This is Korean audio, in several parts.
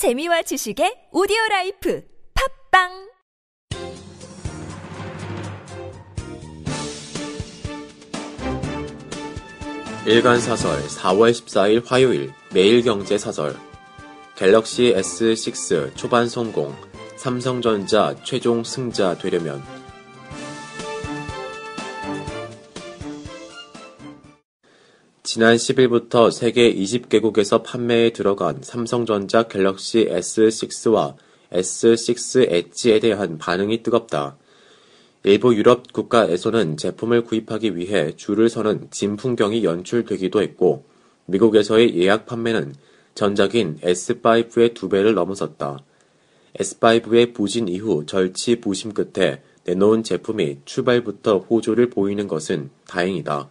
재미와 지식의 오디오 라이프 팟빵! 일간 사설 4월 14일 화요일 매일경제사설. 갤럭시 S6 초반 성공 삼성전자 최종 승자 되려면 지난 10일부터 세계 20개국에서 판매에 들어간 삼성전자 갤럭시 S6와 S6 엣지에 대한 반응이 뜨겁다. 일부 유럽 국가에서는 제품을 구입하기 위해 줄을 서는 진 풍경이 연출되기도 했고, 미국에서의 예약 판매는 전작인 S5의 두 배를 넘어섰다. S5의 부진 이후 절치 부심 끝에 내놓은 제품이 출발부터 호조를 보이는 것은 다행이다.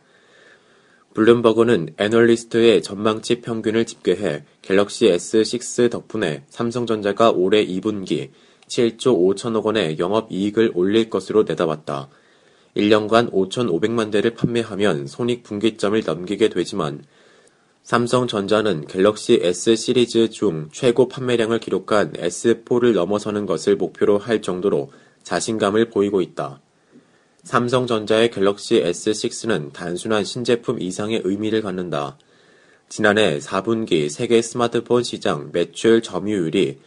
블룸버그는 애널리스트의 전망치 평균을 집계해 갤럭시 S6 덕분에 삼성전자가 올해 2분기 7조 5천억 원의 영업이익을 올릴 것으로 내다봤다. 1년간 5,500만 대를 판매하면 손익 분기점을 넘기게 되지만 삼성전자는 갤럭시 S 시리즈 중 최고 판매량을 기록한 S4를 넘어서는 것을 목표로 할 정도로 자신감을 보이고 있다. 삼성전자의 갤럭시 S6는 단순한 신제품 이상의 의미를 갖는다. 지난해 4분기 세계 스마트폰 시장 매출 점유율이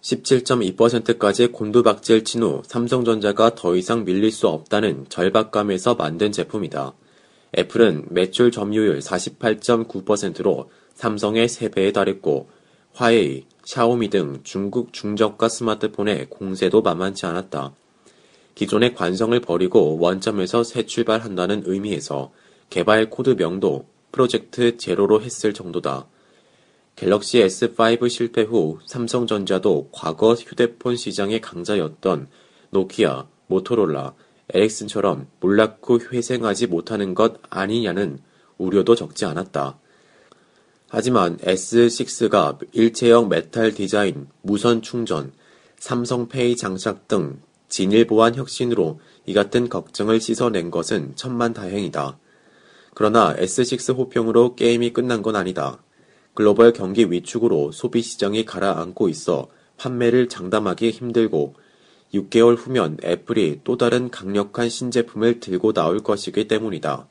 17.2%까지 곤두박질 친 후 삼성전자가 더 이상 밀릴 수 없다는 절박감에서 만든 제품이다. 애플은 매출 점유율 48.9%로 삼성의 3배에 달했고 화웨이, 샤오미 등 중국 중저가 스마트폰의 공세도 만만치 않았다. 기존의 관성을 버리고 원점에서 새 출발한다는 의미에서 개발 코드 명도 프로젝트 제로로 했을 정도다. 갤럭시 S5 실패 후 삼성전자도 과거 휴대폰 시장의 강자였던 노키아, 모토롤라, 에릭슨처럼 몰락후 회생하지 못하는 것 아니냐는 우려도 적지 않았다. 하지만 S6가 일체형 메탈 디자인, 무선 충전, 삼성페이 장착 등 진일 보안 혁신으로 이 같은 걱정을 씻어낸 것은 천만 다행이다. 그러나 S6 호평으로 게임이 끝난 건 아니다. 글로벌 경기 위축으로 소비 시장이 가라앉고 있어 판매를 장담하기 힘들고 6개월 후면 애플이 또 다른 강력한 신제품을 들고 나올 것이기 때문이다.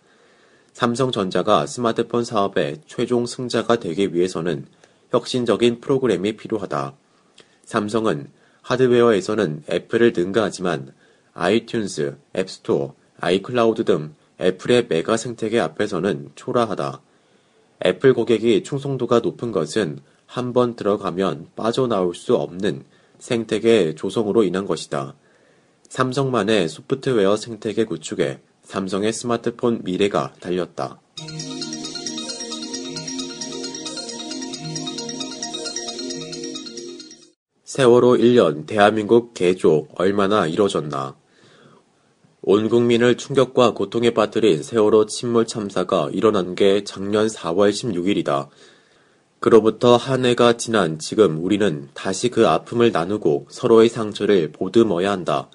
삼성전자가 스마트폰 사업의 최종 승자가 되기 위해서는 혁신적인 프로그램이 필요하다. 삼성은 하드웨어에서는 애플을 능가하지만 아이튠즈, 앱스토어, 아이클라우드 등 애플의 메가 생태계 앞에서는 초라하다. 애플 고객이 충성도가 높은 것은 한 번 들어가면 빠져나올 수 없는 생태계 조성으로 인한 것이다. 삼성만의 소프트웨어 생태계 구축에 삼성의 스마트폰 미래가 달렸다. 세월호 1년 대한민국 개조 얼마나 이뤄졌나. 온 국민을 충격과 고통에 빠뜨린 세월호 침몰 참사가 일어난 게 작년 4월 16일이다. 그로부터 한 해가 지난 지금 우리는 다시 그 아픔을 나누고 서로의 상처를 보듬어야 한다.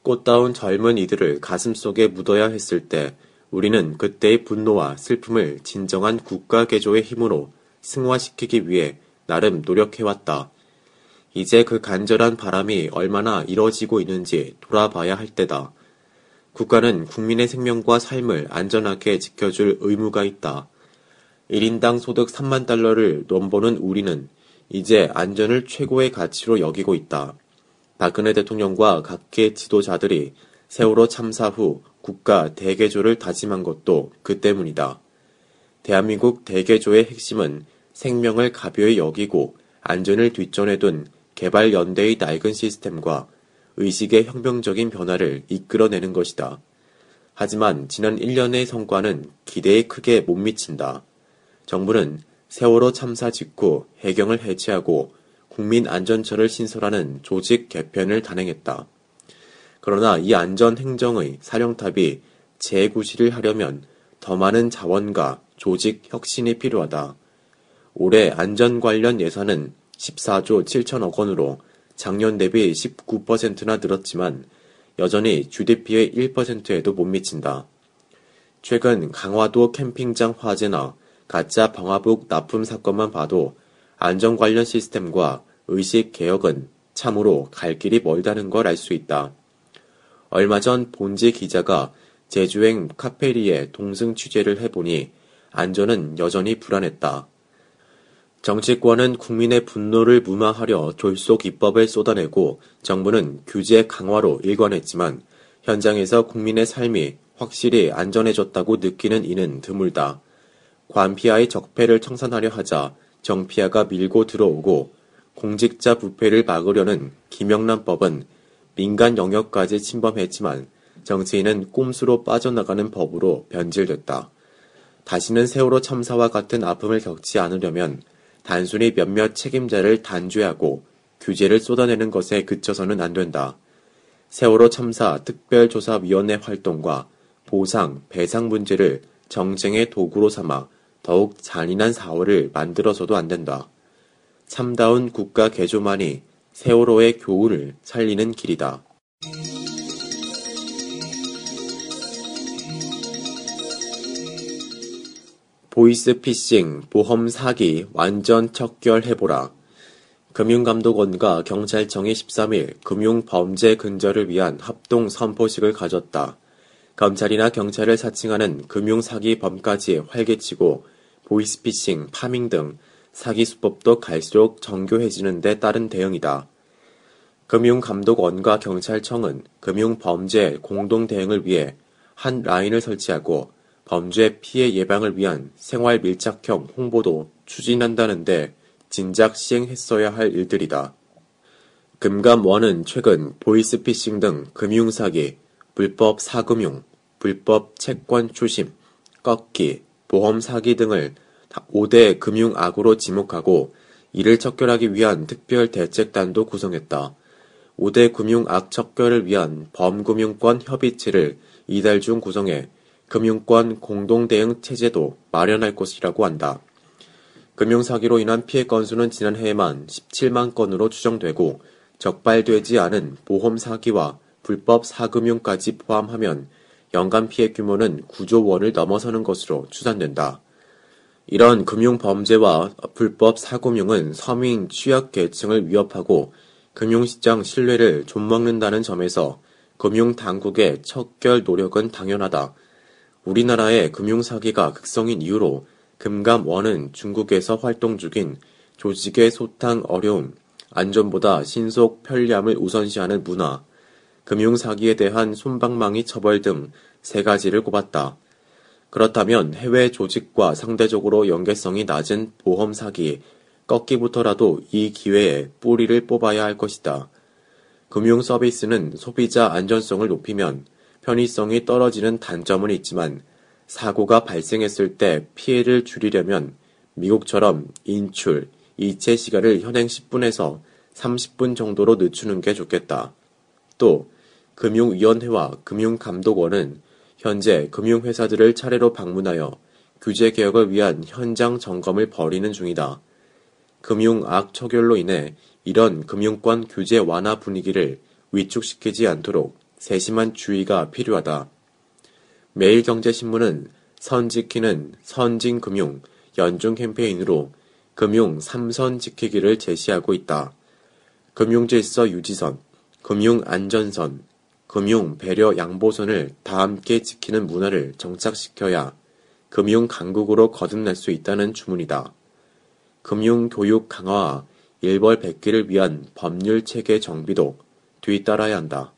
꽃다운 젊은 이들을 가슴 속에 묻어야 했을 때 우리는 그때의 분노와 슬픔을 진정한 국가 개조의 힘으로 승화시키기 위해 나름 노력해왔다. 이제 그 간절한 바람이 얼마나 이뤄지고 있는지 돌아봐야 할 때다. 국가는 국민의 생명과 삶을 안전하게 지켜줄 의무가 있다. 1인당 소득 3만 달러를 넘보는 우리는 이제 안전을 최고의 가치로 여기고 있다. 박근혜 대통령과 각계 지도자들이 세월호 참사 후 국가 대개조를 다짐한 것도 그 때문이다. 대한민국 대개조의 핵심은 생명을 가벼이 여기고 안전을 뒷전에 둔 개발 연대의 낡은 시스템과 의식의 혁명적인 변화를 이끌어내는 것이다. 하지만 지난 1년의 성과는 기대에 크게 못 미친다. 정부는 세월호 참사 직후 해경을 해체하고 국민안전처를 신설하는 조직 개편을 단행했다. 그러나 이 안전 행정의 사령탑이 재구실을 하려면 더 많은 자원과 조직 혁신이 필요하다. 올해 안전 관련 예산은 14조 7천억 원으로 작년 대비 19%나 늘었지만 여전히 GDP의 1%에도 못 미친다. 최근 강화도 캠핑장 화재나 가짜 방화복 납품 사건만 봐도 안전 관련 시스템과 의식 개혁은 참으로 갈 길이 멀다는 걸 알 수 있다. 얼마 전 본지 기자가 제주행 카페리에 동승 취재를 해보니 안전은 여전히 불안했다. 정치권은 국민의 분노를 무마하려 졸속 입법을 쏟아내고 정부는 규제 강화로 일관했지만 현장에서 국민의 삶이 확실히 안전해졌다고 느끼는 이는 드물다. 관피아의 적폐를 청산하려 하자 정피아가 밀고 들어오고 공직자 부패를 막으려는 김영란법은 민간 영역까지 침범했지만 정치인은 꼼수로 빠져나가는 법으로 변질됐다. 다시는 세월호 참사와 같은 아픔을 겪지 않으려면 단순히 몇몇 책임자를 단죄하고 규제를 쏟아내는 것에 그쳐서는 안 된다. 세월호 참사 특별조사위원회 활동과 보상, 배상 문제를 정쟁의 도구로 삼아 더욱 잔인한 사월을 만들어서도 안 된다. 참다운 국가 개조만이 세월호의 교훈을 살리는 길이다. 보이스피싱, 보험 사기 완전 척결해보라. 금융감독원과 경찰청이 13일 금융범죄 근절을 위한 합동 선포식을 가졌다. 검찰이나 경찰을 사칭하는 금융사기 범까지 활개치고 보이스피싱, 파밍 등 사기 수법도 갈수록 정교해지는 데 따른 대응이다. 금융감독원과 경찰청은 금융범죄 공동 대응을 위해 한 라인을 설치하고 범죄 피해 예방을 위한 생활 밀착형 홍보도 추진한다는데 진작 시행했어야 할 일들이다. 금감원은 최근 보이스피싱 등 금융사기, 불법 사금융, 불법 채권 추심, 꺾기, 보험 사기 등을 5대 금융악으로 지목하고 이를 척결하기 위한 특별 대책단도 구성했다. 5대 금융악 척결을 위한 범금융권 협의체를 이달 중 구성해 금융권 공동대응 체제도 마련할 것이라고 한다. 금융사기로 인한 피해 건수는 지난해에만 17만 건으로 추정되고 적발되지 않은 보험 사기와 불법 사금융까지 포함하면 연간 피해 규모는 9조 원을 넘어서는 것으로 추산된다. 이런 금융 범죄와 불법 사금융은 서민 취약 계층을 위협하고 금융시장 신뢰를 좀먹는다는 점에서 금융 당국의 척결 노력은 당연하다. 우리나라의 금융사기가 극성인 이유로 금감원은 중국에서 활동 중인 조직의 소탕 어려움, 안전보다 신속 편리함을 우선시하는 문화, 금융사기에 대한 손방망이 처벌 등 세 가지를 꼽았다. 그렇다면 해외 조직과 상대적으로 연계성이 낮은 보험 사기, 꺾기부터라도 이 기회에 뿌리를 뽑아야 할 것이다. 금융 서비스는 소비자 안전성을 높이면 편의성이 떨어지는 단점은 있지만 사고가 발생했을 때 피해를 줄이려면 미국처럼 인출, 이체 시간을 현행 10분에서 30분 정도로 늦추는 게 좋겠다. 또 금융위원회와 금융감독원은 현재 금융회사들을 차례로 방문하여 규제 개혁을 위한 현장 점검을 벌이는 중이다. 금융악 처결로 인해 이런 금융권 규제 완화 분위기를 위축시키지 않도록 세심한 주의가 필요하다. 매일경제신문은 선 지키는 선진금융 연중 캠페인으로 금융 3선 지키기를 제시하고 있다. 금융질서 유지선, 금융안전선, 금융 배려 양보선을 다 함께 지키는 문화를 정착시켜야 금융 강국으로 거듭날 수 있다는 주문이다. 금융 교육 강화와 일벌 백기를 위한 법률 체계 정비도 뒤따라야 한다.